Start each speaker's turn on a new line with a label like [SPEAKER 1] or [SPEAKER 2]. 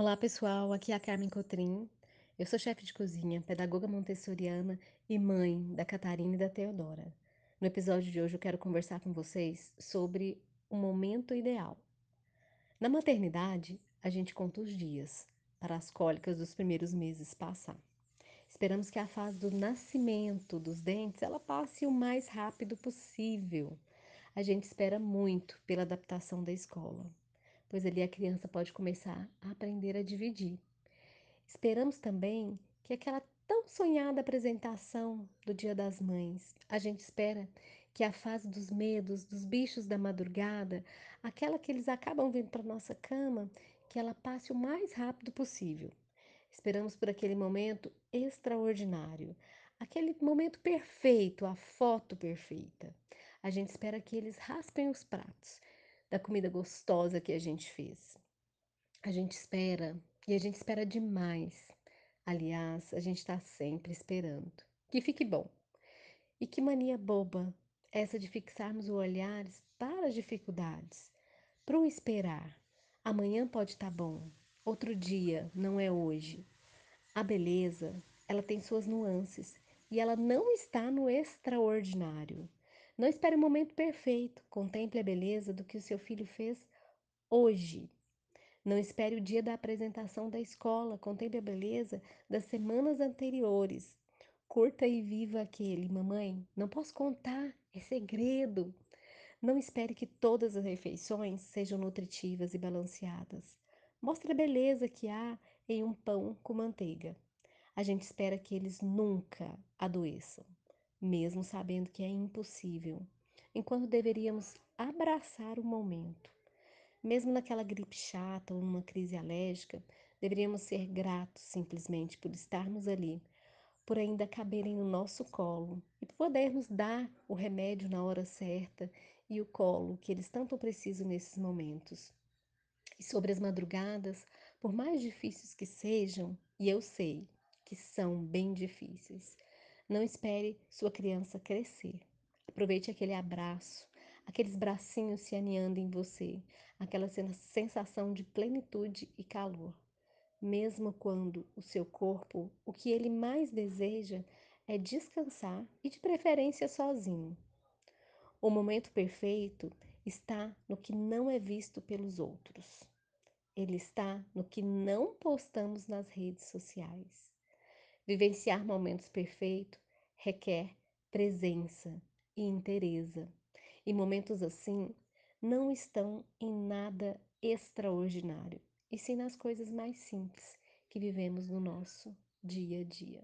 [SPEAKER 1] Olá pessoal, aqui é a Carmen Cotrim. Eu sou chefe de cozinha, pedagoga montessoriana e mãe da Catarina e da Teodora. No episódio de hoje eu quero conversar com vocês sobre o momento ideal. Na maternidade, a gente conta os dias para as cólicas dos primeiros meses passar. Esperamos que a fase do nascimento dos dentes ela passe o mais rápido possível. A gente espera muito pela adaptação da escola pois ali a criança pode começar a aprender a dividir. Esperamos também que aquela tão sonhada apresentação do Dia das Mães, a gente espera que a fase dos medos, dos bichos da madrugada, aquela que eles acabam vindo para nossa cama, que ela passe o mais rápido possível. Esperamos por aquele momento extraordinário, aquele momento perfeito, a foto perfeita. A gente espera que eles raspem os pratos, da comida gostosa que a gente fez. A gente espera e a gente espera demais. Aliás, a gente está sempre esperando. Que fique bom. E que mania boba essa de fixarmos os olhares para as dificuldades, para o esperar. Amanhã pode estar tá bom, outro dia não é hoje. A beleza, ela tem suas nuances e ela não está no extraordinário. Não espere o momento perfeito. Contemple a beleza do que o seu filho fez hoje. Não espere o dia da apresentação da escola. Contemple a beleza das semanas anteriores. Curta e viva aquele. Mamãe, não posso contar, é segredo. Não espere que todas as refeições sejam nutritivas e balanceadas. Mostre a beleza que há em um pão com manteiga. A gente espera que eles nunca adoeçam mesmo sabendo que é impossível, enquanto deveríamos abraçar o momento. Mesmo naquela gripe chata ou numa crise alérgica, deveríamos ser gratos simplesmente por estarmos ali, por ainda caberem no nosso colo e por podermos dar o remédio na hora certa e o colo que eles tanto precisam nesses momentos. E sobre as madrugadas, por mais difíceis que sejam, e eu sei que são bem difíceis, não espere sua criança crescer. Aproveite aquele abraço, aqueles bracinhos se aninhando em você, aquela sensação de plenitude e calor. Mesmo quando o seu corpo, o que ele mais deseja é descansar e de preferência sozinho. O momento perfeito está no que não é visto pelos outros. Ele está no que não postamos nas redes sociais. Vivenciar momentos perfeitos requer presença e interesa. E momentos assim não estão em nada extraordinário, e sim nas coisas mais simples que vivemos no nosso dia a dia.